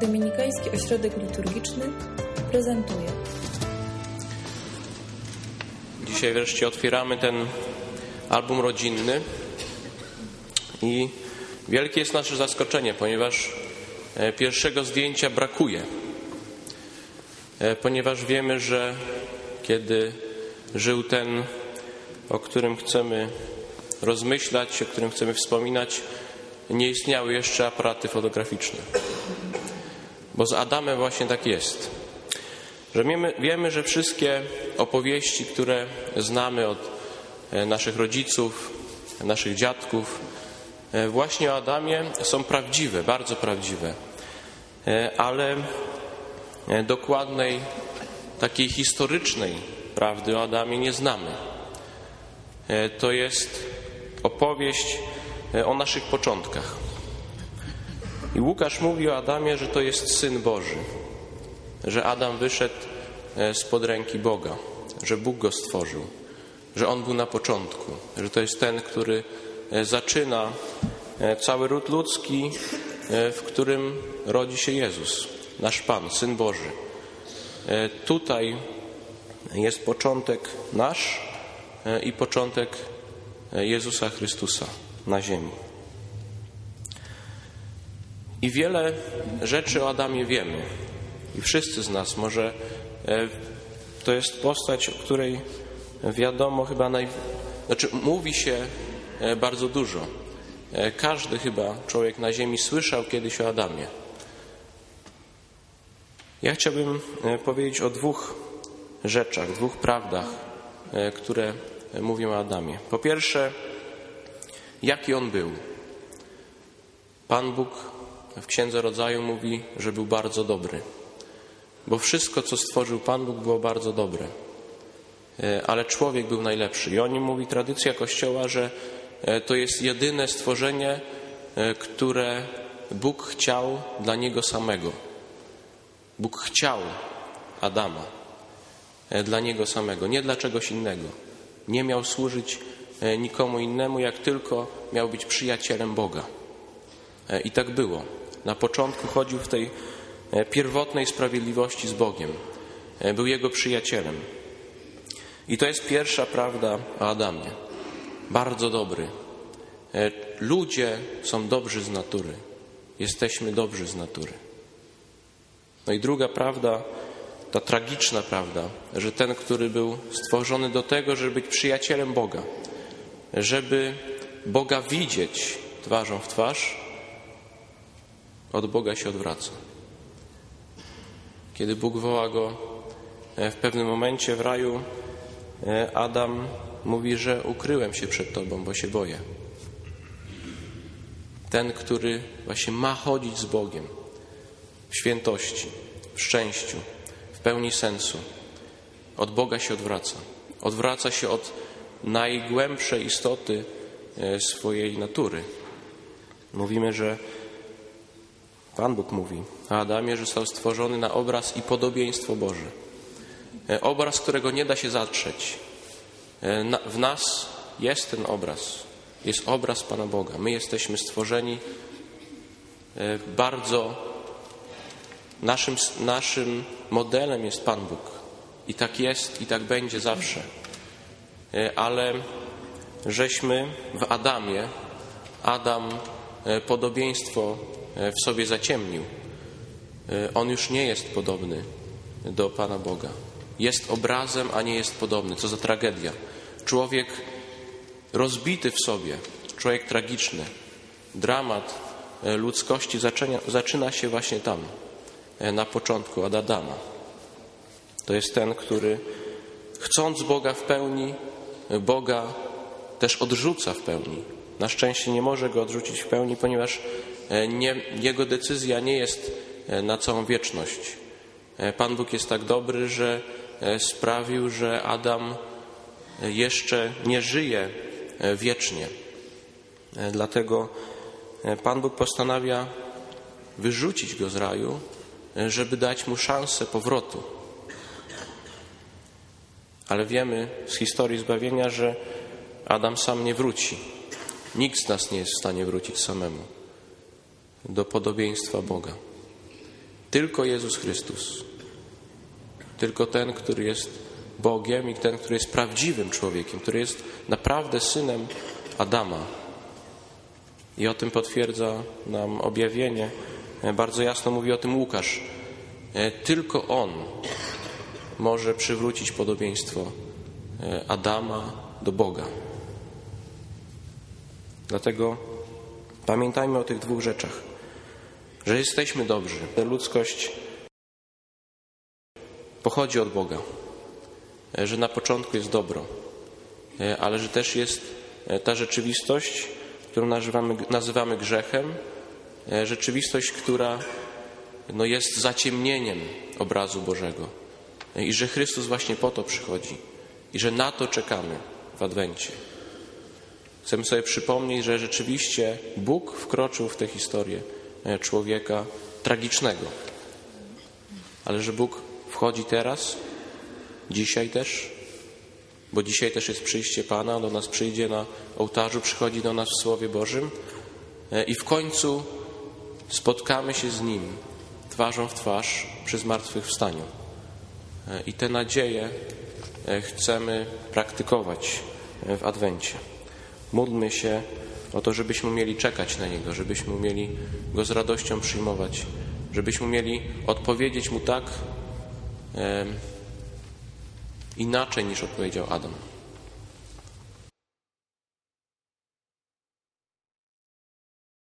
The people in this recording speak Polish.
Dominikański Ośrodek Liturgiczny prezentuje. Dzisiaj wreszcie otwieramy ten album rodzinny i wielkie jest nasze zaskoczenie, ponieważ e, pierwszego zdjęcia brakuje. E, ponieważ wiemy, że kiedy żył ten, o którym chcemy rozmyślać, o którym chcemy wspominać, nie istniały jeszcze aparaty fotograficzne. Bo z Adamem właśnie tak jest. Że wiemy, wiemy, że wszystkie opowieści, które znamy od e, naszych rodziców, naszych dziadków, e, właśnie o Adamie są prawdziwe, bardzo prawdziwe. E, ale dokładnej, takiej historycznej prawdy o Adamie nie znamy. To jest opowieść o naszych początkach. I Łukasz mówi o Adamie, że to jest syn Boży, że Adam wyszedł spod ręki Boga, że Bóg go stworzył, że on był na początku, że to jest ten, który zaczyna cały ród ludzki, w którym rodzi się Jezus, nasz Pan, Syn Boży. Tutaj jest początek nasz i początek Jezusa Chrystusa na ziemi. I wiele rzeczy o Adamie wiemy. I wszyscy z nas, może e, to jest postać, o której wiadomo chyba naj... Znaczy, mówi się e, bardzo dużo. E, każdy chyba człowiek na ziemi słyszał kiedyś o Adamie. Ja chciałbym powiedzieć o dwóch rzeczach, dwóch prawdach, które mówią o Adamie. Po pierwsze, jaki on był. Pan Bóg w Księdze Rodzaju mówi, że był bardzo dobry, bo wszystko, co stworzył Pan Bóg, było bardzo dobre. E, ale człowiek był najlepszy. I o nim mówi tradycja Kościoła, że e, to jest jedyne stworzenie, e, które Bóg chciał dla niego samego. Bóg chciał Adama dla niego samego, nie dla czegoś innego. Nie miał służyć nikomu innemu, jak tylko miał być przyjacielem Boga. I tak było. Na początku chodził w tej e, pierwotnej sprawiedliwości z Bogiem. E, był jego przyjacielem. I to jest pierwsza prawda o Adamie. Bardzo dobry. E, ludzie są dobrzy z natury. Jesteśmy dobrzy z natury. No i druga prawda, ta tragiczna prawda, że ten, który był stworzony do tego, żeby być przyjacielem Boga, żeby Boga widzieć twarzą w twarz, od Boga się odwraca. Kiedy Bóg woła go e, w pewnym momencie w raju, e, Adam mówi, że ukryłem się przed Tobą, bo się boję. Ten, który właśnie ma chodzić z Bogiem w świętości, w szczęściu, w pełni sensu, od Boga się odwraca. Odwraca się od najgłębszej istoty e, swojej natury. Mówimy, że Pan Bóg mówi o Adamie, że został stworzony na obraz i podobieństwo Boże. E, obraz, którego nie da się zatrzeć. E, w nas jest ten obraz. Jest obraz Pana Boga. My jesteśmy stworzeni e, bardzo. Naszym, naszym modelem jest Pan Bóg. I tak jest, i tak będzie zawsze. Ale żeśmy w Adamie, Adam podobieństwo w sobie zaciemnił. E, on już nie jest podobny do Pana Boga. Jest obrazem, a nie jest podobny. Co za tragedia. Człowiek rozbity w sobie, człowiek tragiczny. Dramat e, ludzkości zaczyna, się właśnie tam, na początku, od Adama. To jest ten, który chcąc Boga w pełni, Boga też odrzuca w pełni. Na szczęście nie może go odrzucić w pełni, ponieważ E, nie, jego decyzja nie jest e, na całą wieczność. E, Pan Bóg jest tak dobry, że sprawił, że Adam jeszcze nie żyje wiecznie. Dlatego Pan Bóg postanawia wyrzucić go z raju, żeby dać mu szansę powrotu. Ale wiemy z historii zbawienia, że Adam sam nie wróci. Nikt z nas nie jest w stanie wrócić samemu do podobieństwa Boga. Tylko Jezus Chrystus. Tylko ten, który jest Bogiem i ten, który jest prawdziwym człowiekiem, który jest naprawdę synem Adama. I o tym potwierdza nam objawienie. Bardzo jasno mówi o tym Łukasz. Tylko on może przywrócić podobieństwo Adama do Boga. Dlatego pamiętajmy o tych dwóch rzeczach, że jesteśmy dobrzy. Ludzkość pochodzi od Boga, że na początku jest dobro, ale że też jest ta rzeczywistość, którą nazywamy, nazywamy grzechem, rzeczywistość, która no, jest zaciemnieniem obrazu Bożego i że Chrystus właśnie po to przychodzi i że na to czekamy w Adwencie. Chcemy sobie przypomnieć, że rzeczywiście Bóg wkroczył w tę historię e, człowieka tragicznego, ale że Bóg wchodzi teraz, dzisiaj też, bo dzisiaj też jest przyjście Pana, do nas przyjdzie na ołtarzu, przychodzi do nas w Słowie Bożym e, i w końcu spotkamy się z Nim twarzą w twarz przy zmartwychwstaniu. E, I te nadzieje chcemy praktykować w Adwencie. Módlmy się o to, żebyśmy mieli czekać na Niego, żebyśmy mieli Go z radością przyjmować, żebyśmy mieli odpowiedzieć Mu tak e, inaczej niż odpowiedział Adam.